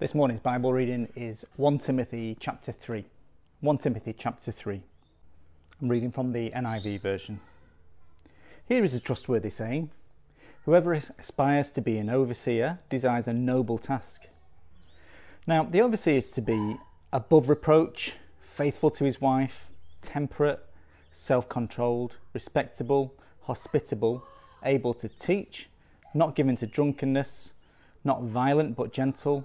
This morning's Bible reading is 1 Timothy chapter 3. 1 Timothy chapter 3. I'm reading from the NIV version. Here is a trustworthy saying Whoever aspires to be an overseer desires a noble task. Now, the overseer is to be above reproach, faithful to his wife, temperate, self controlled, respectable, hospitable, able to teach, not given to drunkenness, not violent but gentle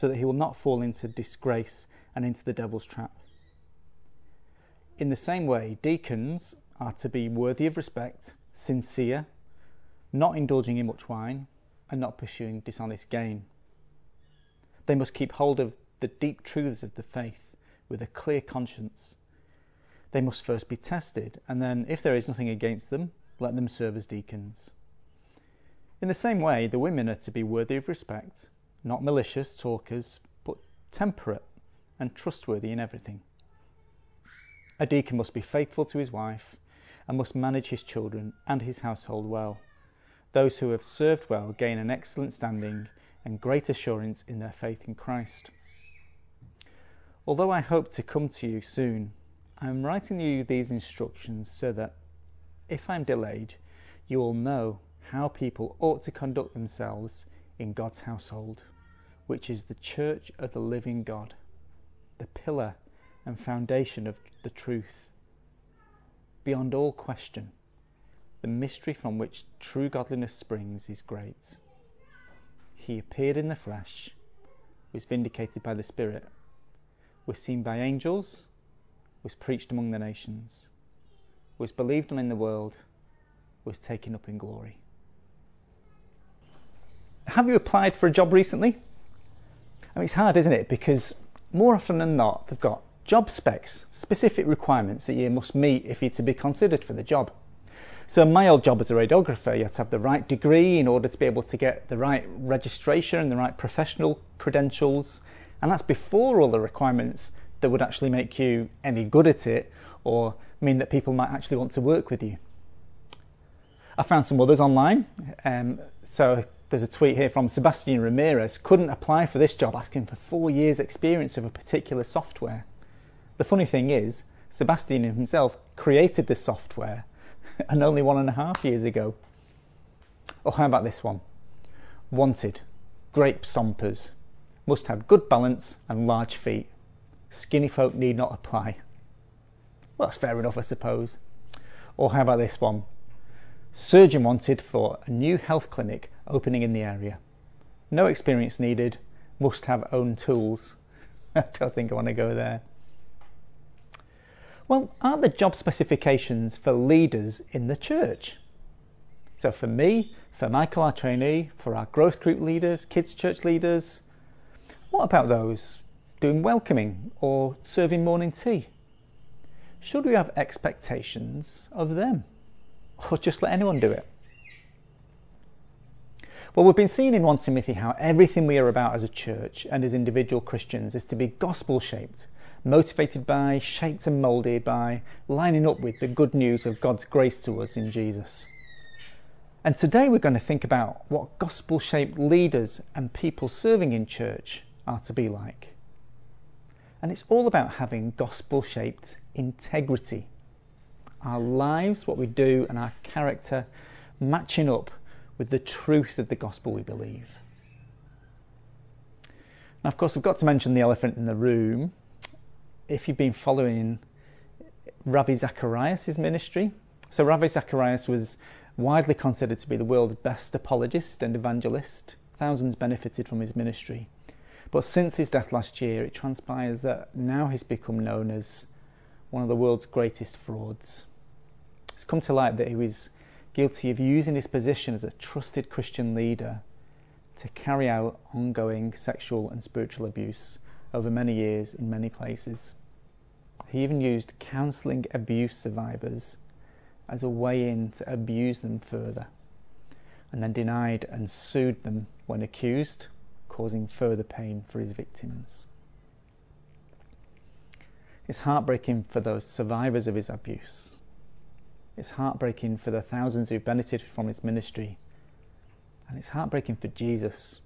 so that he will not fall into disgrace and into the devil's trap. In the same way, deacons are to be worthy of respect, sincere, not indulging in much wine, and not pursuing dishonest gain. They must keep hold of the deep truths of the faith with a clear conscience. They must first be tested, and then, if there is nothing against them, let them serve as deacons. In the same way, the women are to be worthy of respect, not malicious talkers, but temperate and trustworthy in everything. A deacon must be faithful to his wife and must manage his children and his household well. Those who have served well gain an excellent standing and great assurance in their faith in Christ. Although I hope to come to you soon, I am writing you these instructions so that, if I am delayed, you will know how people ought to conduct themselves in God's household which is the church of the living God, the pillar and foundation of the truth. Beyond all question, the mystery from which true godliness springs is great. He appeared in the flesh, was vindicated by the Spirit, was seen by angels, was preached among the nations, was believed on in the world, was taken up in glory. Have you applied for a job recently? I mean, it's hard, isn't it? Because more often than not, they've got job specs, specific requirements that you must meet if you're to be considered for the job. So, my old job as a radiographer, you had to have the right degree in order to be able to get the right registration and the right professional credentials. And that's before all the requirements that would actually make you any good at it or mean that people might actually want to work with you. I found some others online. Um, so, there's a tweet here from Sebastian Ramirez, couldn't apply for this job asking for four years' experience of a particular software. The funny thing is, Sebastian himself created this software and only one and a half years ago. Or how about this one? Wanted, grape stompers, must have good balance and large feet. Skinny folk need not apply. Well, that's fair enough, I suppose. Or how about this one? Surgeon wanted for a new health clinic opening in the area. No experience needed, must have own tools. I don't think I want to go there. Well, are the job specifications for leaders in the church? So, for me, for Michael, our trainee, for our growth group leaders, kids' church leaders, what about those doing welcoming or serving morning tea? Should we have expectations of them? or just let anyone do it? Well, we've been seeing in 1 Timothy how everything we are about as a church and as individual Christians is to be gospel shaped, motivated by, shaped and moulded by, lining up with the good news of God's grace to us in Jesus. And today we're going to think about what gospel shaped leaders and people serving in church are to be like. And it's all about having gospel shaped integrity our lives, what we do, and our character matching up with the truth of the gospel we believe. Now, of course, I've got to mention the elephant in the room. If you've been following Ravi Zacharias' ministry, so Ravi Zacharias was widely considered to be the world's best apologist and evangelist. Thousands benefited from his ministry. But since his death last year, it transpires that now he's become known as one of the world's greatest frauds. It's come to light that he was guilty of using his position as a trusted Christian leader to carry out ongoing sexual and spiritual abuse over many years in many places. He even used counselling abuse survivors as a way in to abuse them further, and then denied and sued them when accused, causing further pain for his victims. It's heartbreaking for those survivors of his abuse. It's heartbreaking for the thousands who benefited from his ministry. And it's heartbreaking for Jesus,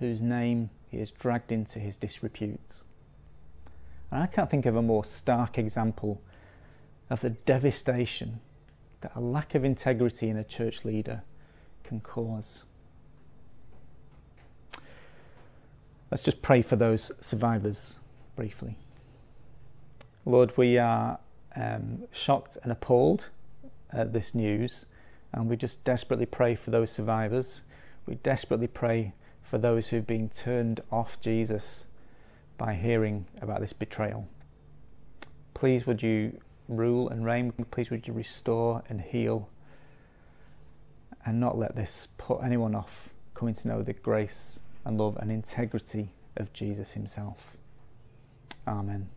whose name he has dragged into his disrepute. And I can't think of a more stark example of the devastation that a lack of integrity in a church leader can cause. Let's just pray for those survivors briefly. Lord, we are um, shocked and appalled at this news, and we just desperately pray for those survivors. We desperately pray for those who've been turned off Jesus by hearing about this betrayal. Please would you rule and reign? Please would you restore and heal and not let this put anyone off coming to know the grace and love and integrity of Jesus himself. Amen.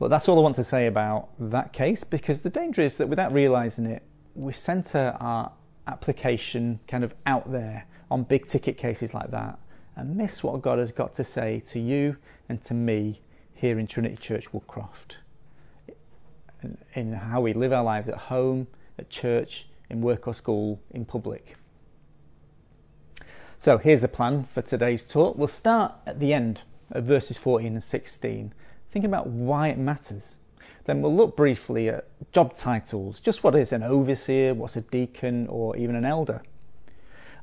But that's all I want to say about that case because the danger is that without realizing it, we centre our application kind of out there on big ticket cases like that and miss what God has got to say to you and to me here in Trinity Church Woodcroft. In how we live our lives at home, at church, in work or school, in public. So here's the plan for today's talk. We'll start at the end of verses 14 and 16, thinking about why it matters. Then we'll look briefly at job titles, just what is an overseer, what's a deacon, or even an elder.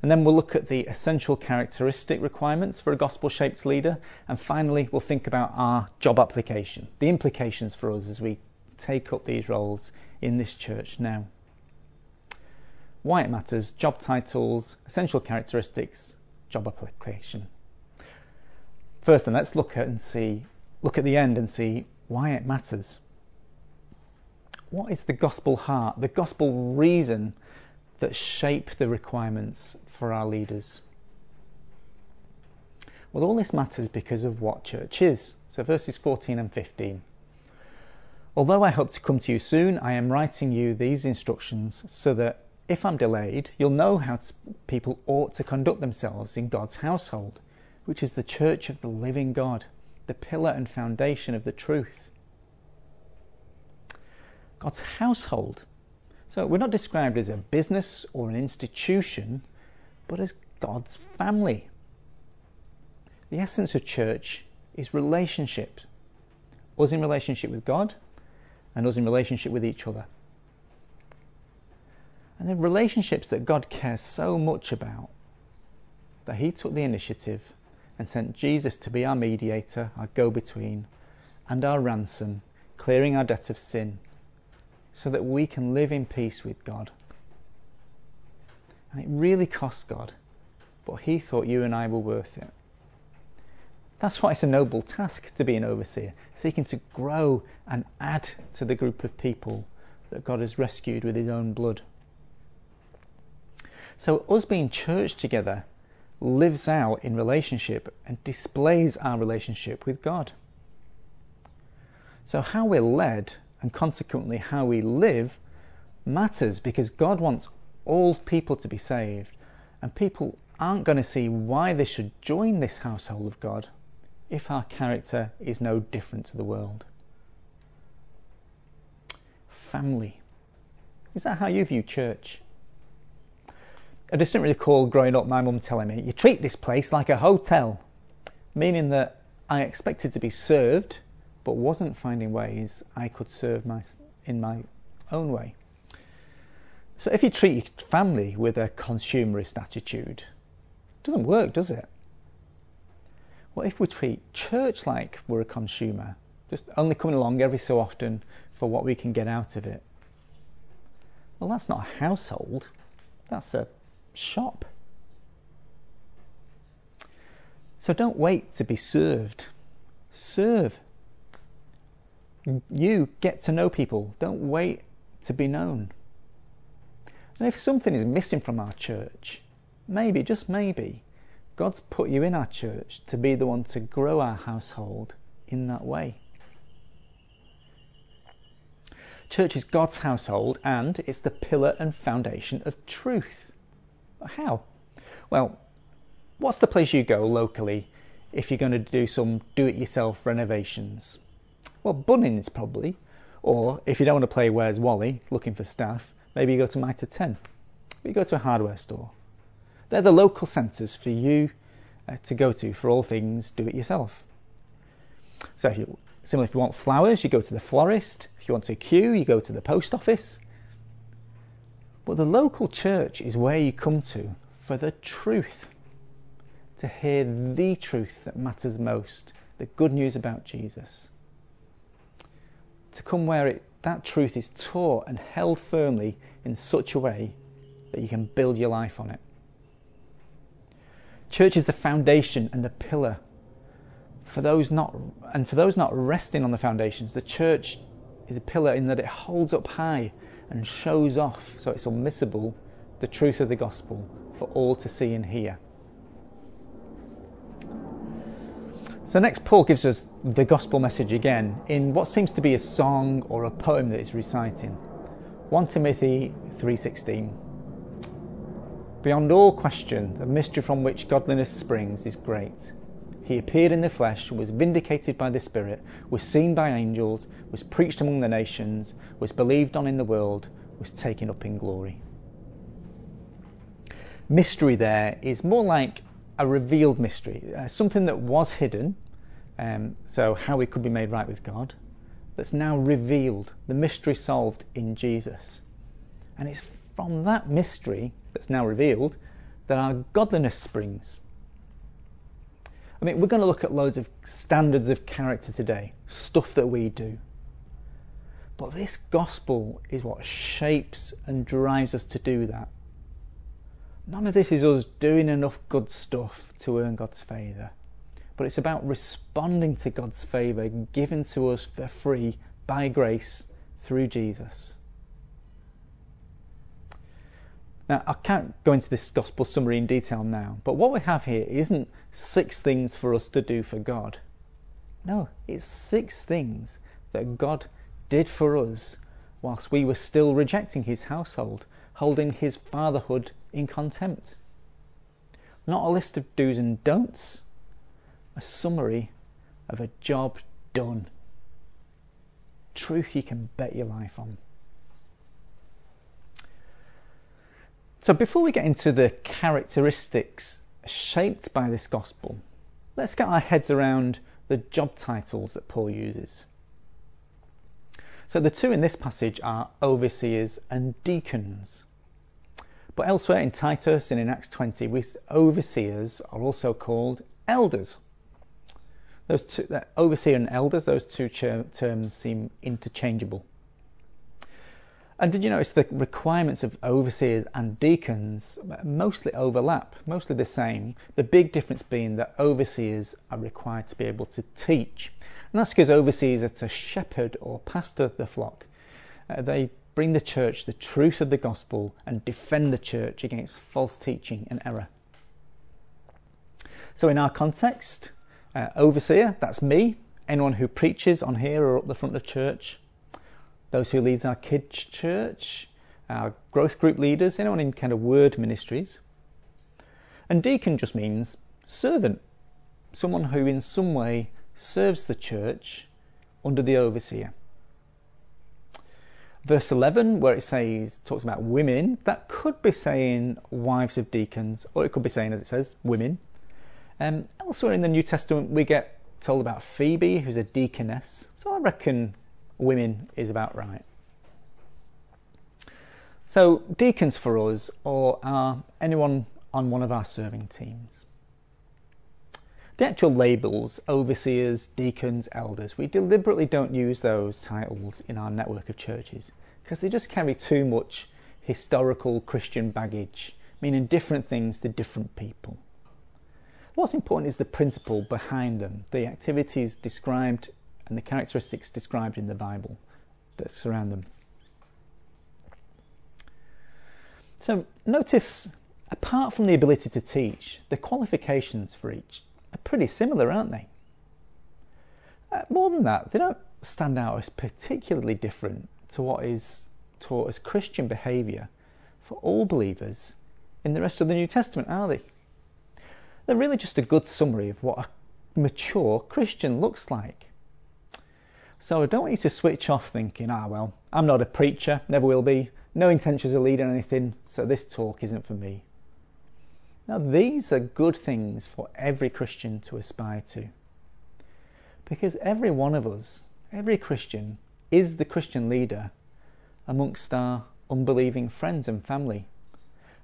And then we'll look at the essential characteristic requirements for a gospel shaped leader. And finally, we'll think about our job application, the implications for us as we take up these roles in this church now. Why it matters, job titles, essential characteristics, job application. First, then, let's look at and see, look at the end and see why it matters. What is the gospel heart, the gospel reason that shape the requirements for our leaders. Well, all this matters because of what church is. So, verses 14 and 15. Although I hope to come to you soon, I am writing you these instructions so that if I'm delayed, you'll know how people ought to conduct themselves in God's household, which is the church of the living God, the pillar and foundation of the truth. God's household so we're not described as a business or an institution, but as God's family. The essence of church is relationship. Us in relationship with God and us in relationship with each other. And the relationships that God cares so much about that He took the initiative and sent Jesus to be our mediator, our go between, and our ransom, clearing our debt of sin so that we can live in peace with God. And it really cost God, but He thought you and I were worth it. That's why it's a noble task to be an overseer, seeking to grow and add to the group of people that God has rescued with His own blood. So, us being church together lives out in relationship and displays our relationship with God. So, how we're led and consequently how we live matters because God wants all people to be saved, and people aren't going to see why they should join this household of God if our character is no different to the world. Family. Is that how you view church? I distinctly recall growing up my mum telling me, You treat this place like a hotel, meaning that I expected to be served but wasn't finding ways I could serve my, in my own way. So if you treat your family with a consumerist attitude, it doesn't work, does it? What if we treat church like we're a consumer, just only coming along every so often for what we can get out of it? Well, that's not a household, that's a shop. So don't wait to be served. Serve you get to know people. Don't wait to be known. And if something is missing from our church, maybe, just maybe, God's put you in our church to be the one to grow our household in that way. Church is God's household and it's the pillar and foundation of truth. How? Well, what's the place you go locally if you're going to do some do it yourself renovations? Well, Bunnings probably. Or if you don't want to play Where's Wally looking for staff, maybe you go to Mitre 10. You go to a hardware store. They're the local centres for you uh, to go to for all things do it yourself. So, if you, similar if you want flowers, you go to the florist. If you want to queue, you go to the post office. But the local church is where you come to for the truth, to hear the truth that matters most, the good news about Jesus. To come where it, that truth is taught and held firmly in such a way that you can build your life on it. Church is the foundation and the pillar. For those not and for those not resting on the foundations, the church is a pillar in that it holds up high and shows off, so it's unmissable, the truth of the gospel for all to see and hear. So next Paul gives us the gospel message again in what seems to be a song or a poem that he's reciting. 1 Timothy 3:16 Beyond all question, the mystery from which godliness springs is great. He appeared in the flesh, was vindicated by the Spirit, was seen by angels, was preached among the nations, was believed on in the world, was taken up in glory. Mystery there is more like a revealed mystery, uh, something that was hidden, um, so how it could be made right with God, that's now revealed, the mystery solved in Jesus. And it's from that mystery that's now revealed that our godliness springs. I mean, we're going to look at loads of standards of character today, stuff that we do. But this gospel is what shapes and drives us to do that. None of this is us doing enough good stuff to earn God's favour, but it's about responding to God's favour given to us for free by grace through Jesus. Now, I can't go into this gospel summary in detail now, but what we have here isn't six things for us to do for God. No, it's six things that God did for us whilst we were still rejecting his household, holding his fatherhood in contempt. Not a list of do's and don'ts, a summary of a job done. Truth you can bet your life on. So, before we get into the characteristics shaped by this gospel, let's get our heads around the job titles that Paul uses. So, the two in this passage are overseers and deacons. But elsewhere in Titus and in Acts 20, we, overseers are also called elders. Those two, overseer and elders, those two terms seem interchangeable. And did you notice the requirements of overseers and deacons mostly overlap, mostly the same? The big difference being that overseers are required to be able to teach. And that's because overseers are to shepherd or pastor the flock. Uh, they bring the church the truth of the gospel and defend the church against false teaching and error. So, in our context, uh, overseer, that's me, anyone who preaches on here or up the front of church those who leads our kids church, our growth group leaders, anyone in kind of word ministries. And deacon just means servant, someone who in some way serves the church under the overseer. Verse 11, where it says, talks about women, that could be saying wives of deacons, or it could be saying, as it says, women. Um, elsewhere in the New Testament, we get told about Phoebe, who's a deaconess. So I reckon women is about right. So, deacons for us, or are anyone on one of our serving teams. The actual labels, overseers, deacons, elders, we deliberately don't use those titles in our network of churches because they just carry too much historical Christian baggage, meaning different things to different people. What's important is the principle behind them, the activities described and the characteristics described in the Bible that surround them. So notice apart from the ability to teach, the qualifications for each are pretty similar, aren't they? Uh, more than that, they don't stand out as particularly different to what is taught as Christian behaviour for all believers in the rest of the New Testament, are they? They're really just a good summary of what a mature Christian looks like. So I don't want you to switch off thinking, ah, well, I'm not a preacher, never will be, no intentions of leading anything, so this talk isn't for me. Now, these are good things for every Christian to aspire to. Because every one of us, every Christian, is the Christian leader amongst our unbelieving friends and family.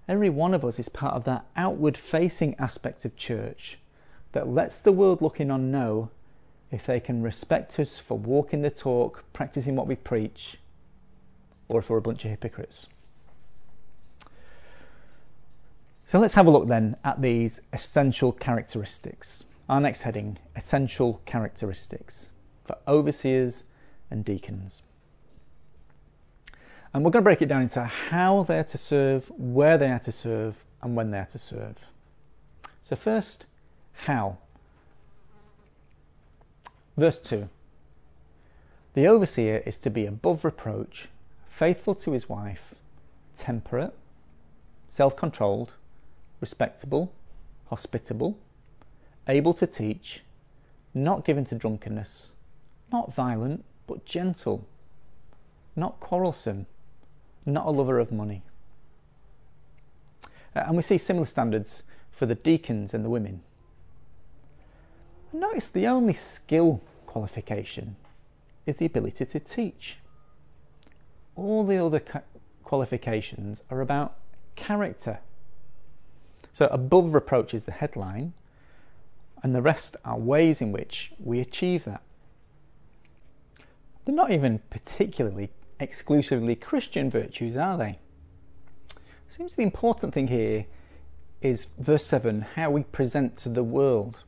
Every one of us is part of that outward facing aspect of church that lets the world looking on know if they can respect us for walking the talk, practicing what we preach, or if we're a bunch of hypocrites. So let's have a look then at these essential characteristics. Our next heading essential characteristics for overseers and deacons. And we're going to break it down into how they're to serve, where they are to serve, and when they are to serve. So, first, how. Verse 2 The overseer is to be above reproach, faithful to his wife, temperate, self controlled, respectable, hospitable, able to teach, not given to drunkenness, not violent, but gentle, not quarrelsome not a lover of money. Uh, and we see similar standards for the deacons and the women. Notice the only skill qualification is the ability to teach. All the other qualifications are about character. So, above reproach is the headline, and the rest are ways in which we achieve that. They're not even particularly exclusively Christian virtues, are they? Seems the important thing here is verse 7 how we present to the world.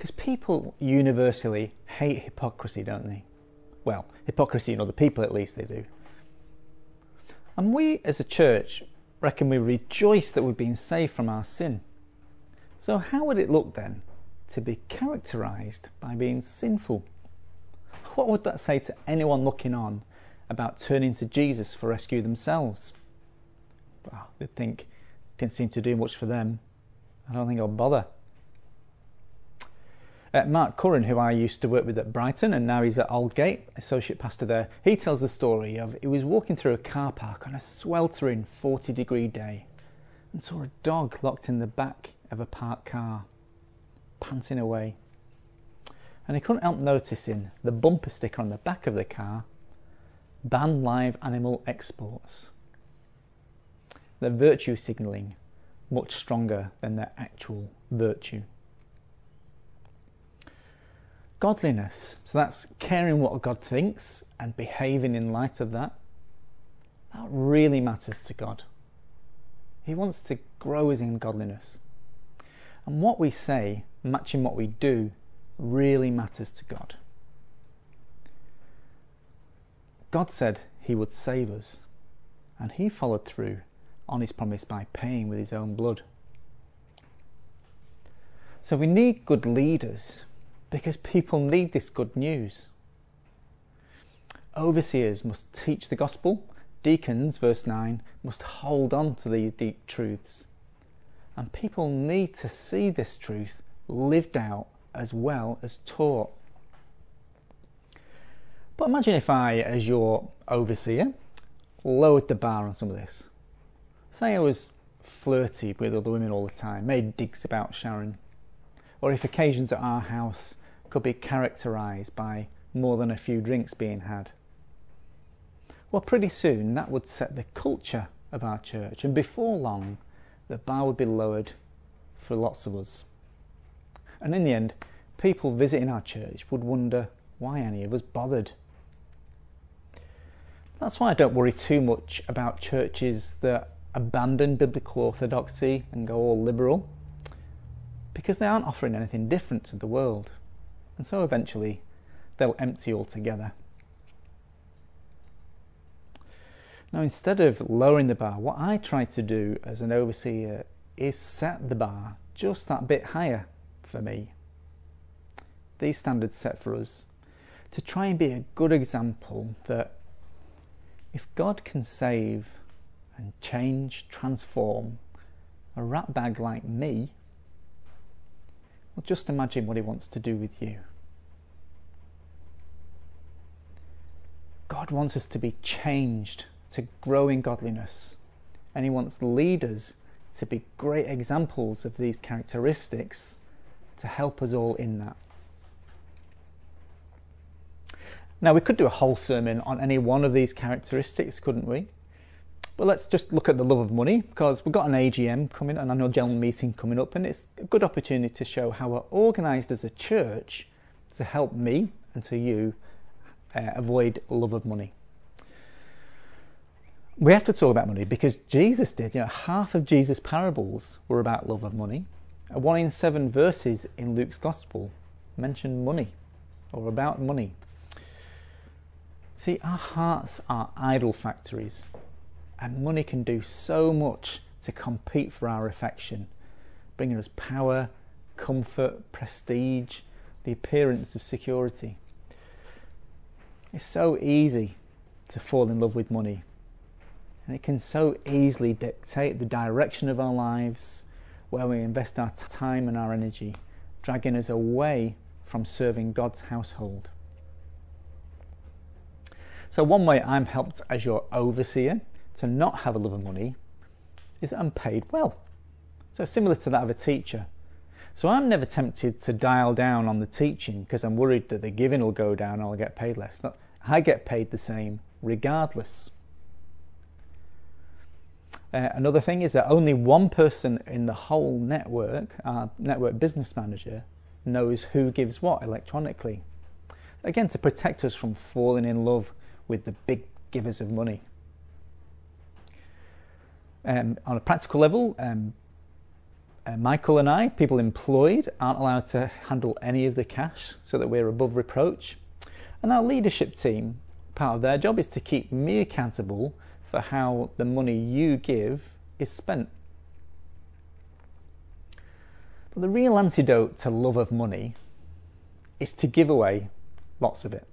Because people universally hate hypocrisy, don't they? Well, hypocrisy in other people at least they do. And we as a church reckon we rejoice that we've been saved from our sin. So, how would it look then to be characterized by being sinful? What would that say to anyone looking on about turning to Jesus for rescue themselves? Well, they'd think didn't seem to do much for them. I don't think I'll bother. Uh, Mark Curran, who I used to work with at Brighton and now he's at Aldgate, associate pastor there, he tells the story of he was walking through a car park on a sweltering 40 degree day and saw a dog locked in the back of a parked car, panting away and he couldn't help noticing the bumper sticker on the back of the car ban live animal exports. Their virtue signalling much stronger than their actual virtue. Godliness, so that's caring what God thinks and behaving in light of that. That really matters to God. He wants to grow us in godliness. And what we say, matching what we do, really matters to God. God said he would save us, and he followed through on his promise by paying with his own blood. So we need good leaders because people need this good news. Overseers must teach the gospel. Deacons, verse 9, must hold on to these deep truths. And people need to see this truth lived out as well as taught. But imagine if I, as your overseer, lowered the bar on some of this. Say I was flirty with other women all the time, made digs about Sharon, or if occasions at our house could be characterised by more than a few drinks being had. Well, pretty soon that would set the culture of our church, and before long, the bar would be lowered for lots of us. And in the end, people visiting our church would wonder why any of us bothered. That's why I don't worry too much about churches that abandon biblical orthodoxy and go all liberal, because they aren't offering anything different to the world, and so eventually they'll empty altogether. Now, instead of lowering the bar, what I try to do as an overseer is set the bar just that bit higher for me. These standards set for us to try and be a good example that if God can save and change, transform a rat bag like me, well, just imagine what He wants to do with you. God wants us to be changed, to grow in godliness, and He wants leaders to be great examples of these characteristics to help us all in that. Now, we could do a whole sermon on any one of these characteristics, couldn't we? But let's just look at the love of money because we've got an AGM coming, an annual general meeting coming up, and it's a good opportunity to show how we're organised as a church to help me and to you uh, avoid love of money. We have to talk about money because Jesus did. You know, half of Jesus' parables were about love of money. One in seven verses in Luke's Gospel mention money or about money. See, our hearts are idol factories, and money can do so much to compete for our affection, bringing us power, comfort, prestige, the appearance of security. It's so easy to fall in love with money, and it can so easily dictate the direction of our lives, where we invest our time and our energy, dragging us away from serving God's household. So, one way I'm helped as your overseer to not have a love of money is that I'm paid well. So, similar to that of a teacher. So, I'm never tempted to dial down on the teaching because I'm worried that the giving will go down and I'll get paid less. I get paid the same regardless. Uh, another thing is that only one person in the whole network, our network business manager, knows who gives what electronically. Again, to protect us from falling in love with the big givers of money. Um, on a practical level, um, uh, Michael and I, people employed, aren't allowed to handle any of the cash so that we're above reproach. And our leadership team, part of their job is to keep me accountable for how the money you give is spent. But the real antidote to love of money is to give away lots of it.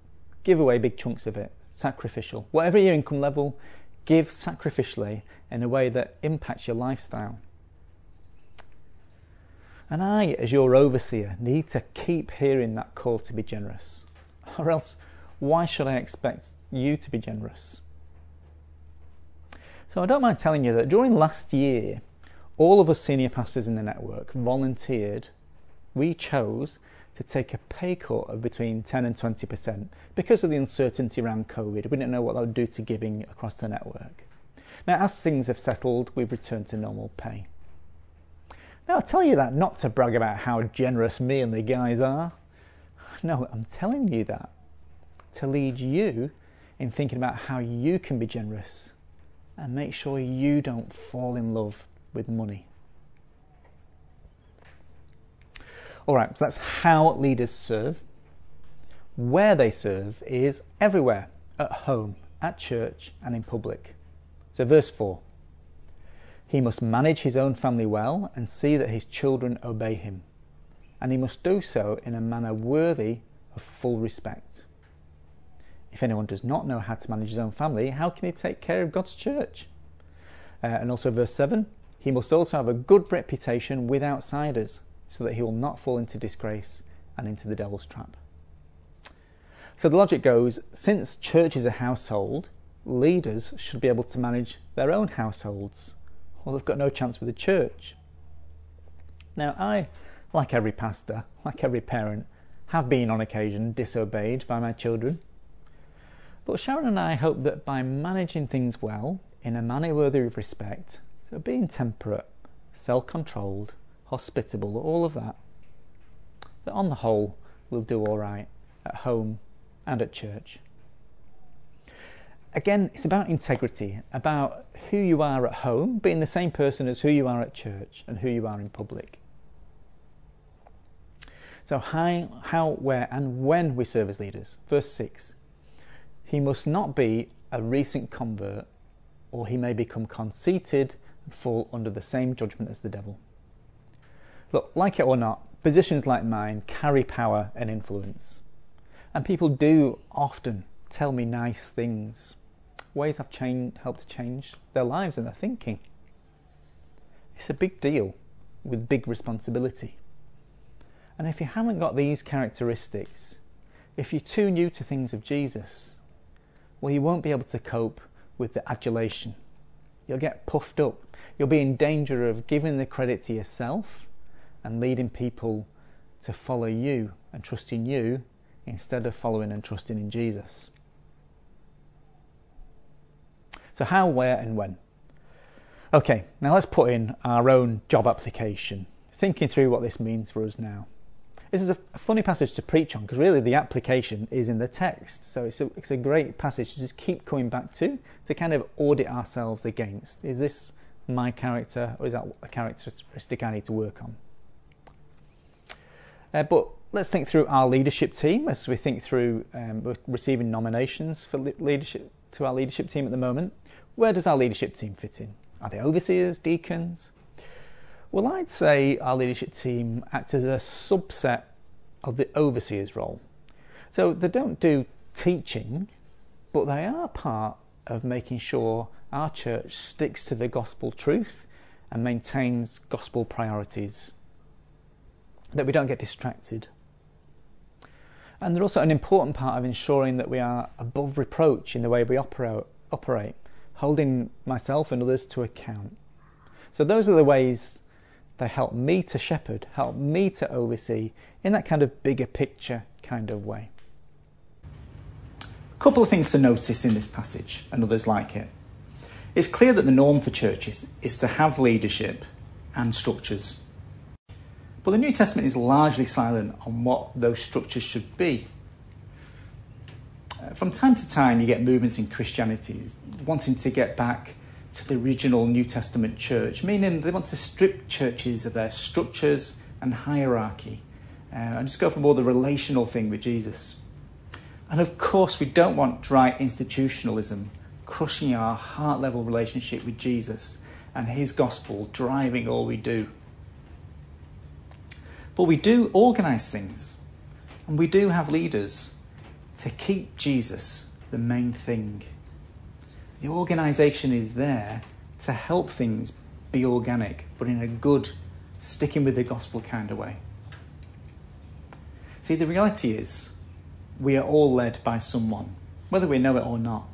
Give away big chunks of it sacrificial. Whatever your income level, give sacrificially in a way that impacts your lifestyle. And I, as your overseer, need to keep hearing that call to be generous. Or else, why should I expect you to be generous? So I don't mind telling you that during last year, all of us senior pastors in the network volunteered. We chose to take a pay cut of between 10 and 20% because of the uncertainty around COVID. We didn't know what that would do to giving across the network. Now, as things have settled, we've returned to normal pay. Now, I tell you that not to brag about how generous me and the guys are. No, I'm telling you that to lead you in thinking about how you can be generous and make sure you don't fall in love with money. All right, so that's how leaders serve. Where they serve is everywhere at home, at church, and in public. So, verse 4 He must manage his own family well and see that his children obey him, and he must do so in a manner worthy of full respect. If anyone does not know how to manage his own family, how can he take care of God's church? Uh, and also, verse 7 He must also have a good reputation with outsiders so that he will not fall into disgrace and into the devil's trap. So the logic goes since church is a household, leaders should be able to manage their own households, or they've got no chance with the church. Now, I, like every pastor, like every parent, have been on occasion disobeyed by my children. But Sharon and I hope that by managing things well, in a manner worthy of respect, so being temperate, self controlled, hospitable, all of that, that on the whole we'll do all right at home and at church. Again, it's about integrity, about who you are at home, being the same person as who you are at church and who you are in public. So, how, how, where, and when we serve as leaders. Verse 6 He must not be a recent convert or he may become conceited and fall under the same judgment as the devil. Look, like it or not, positions like mine carry power and influence. And people do often tell me nice things, ways I've changed, helped change their lives and their thinking. It's a big deal with big responsibility. And if you haven't got these characteristics, if you're too new to things of Jesus, well, you won't be able to cope with the adulation. You'll get puffed up. You'll be in danger of giving the credit to yourself and leading people to follow you and trust in you instead of following and trusting in Jesus. So, how, where, and when? Okay, now let's put in our own job application, thinking through what this means for us now. This is a, funny passage to preach on because really the application is in the text. So it's a, it's a great passage to just keep coming back to, to kind of audit ourselves against. Is this my character or is that a characteristic I need to work on? Uh, but let's think through our leadership team as we think through um, receiving nominations for leadership to our leadership team at the moment. Where does our leadership team fit in? Are they overseers, deacons? Well, I'd say our leadership team acts as a subset of the overseer's role. So they don't do teaching, but they are part of making sure our church sticks to the gospel truth and maintains gospel priorities, that we don't get distracted. And they're also an important part of ensuring that we are above reproach in the way we operate holding myself and others to account. So, those are the ways they help me to shepherd, help me to oversee in that kind of bigger picture kind of way. A couple of things to notice in this passage and others like it. It's clear that the norm for churches is to have leadership and structures. But the New Testament is largely silent on what those structures should be from time to time, you get movements in Christianity wanting to get back to the original New Testament church, meaning they want to strip churches of their structures and hierarchy uh, and just go for more the relational thing with Jesus. And of course, we don't want dry institutionalism crushing our heart level relationship with Jesus and his gospel driving all we do. But we do organise things and we do have leaders to keep Jesus the main thing. The organisation is there to help things be organic, but in a good, sticking with the gospel kind of way. See, the reality is we are all led by someone, whether we know it or not.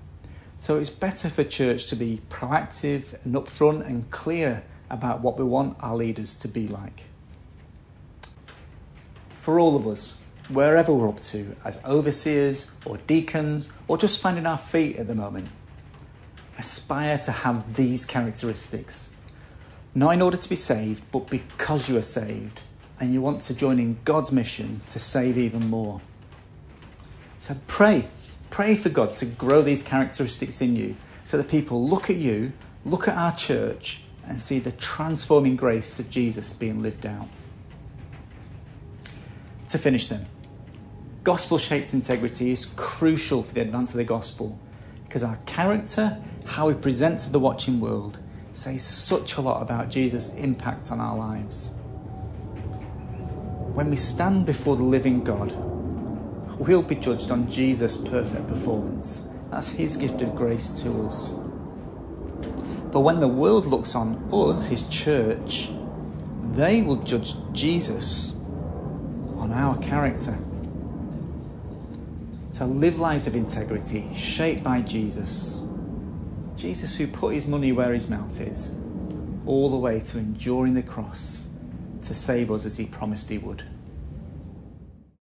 So it's better for church to be proactive and upfront and clear about what we want our leaders to be like. For all of us, wherever we're up to, as overseers or deacons or just finding our feet at the moment. Aspire to have these characteristics. Not in order to be saved, but because you are saved and you want to join in God's mission to save even more. So pray. Pray for God to grow these characteristics in you so that people look at you, look at our church, and see the transforming grace of Jesus being lived out. To finish, then, gospel shaped integrity is crucial for the advance of the gospel because our character, how we present to the watching world, says such a lot about Jesus' impact on our lives. When we stand before the living God, we'll be judged on Jesus' perfect performance. That's his gift of grace to us. But when the world looks on us, his church, they will judge Jesus on our character. To live lives of integrity shaped by Jesus. Jesus, who put his money where his mouth is, all the way to enduring the cross to save us as he promised he would.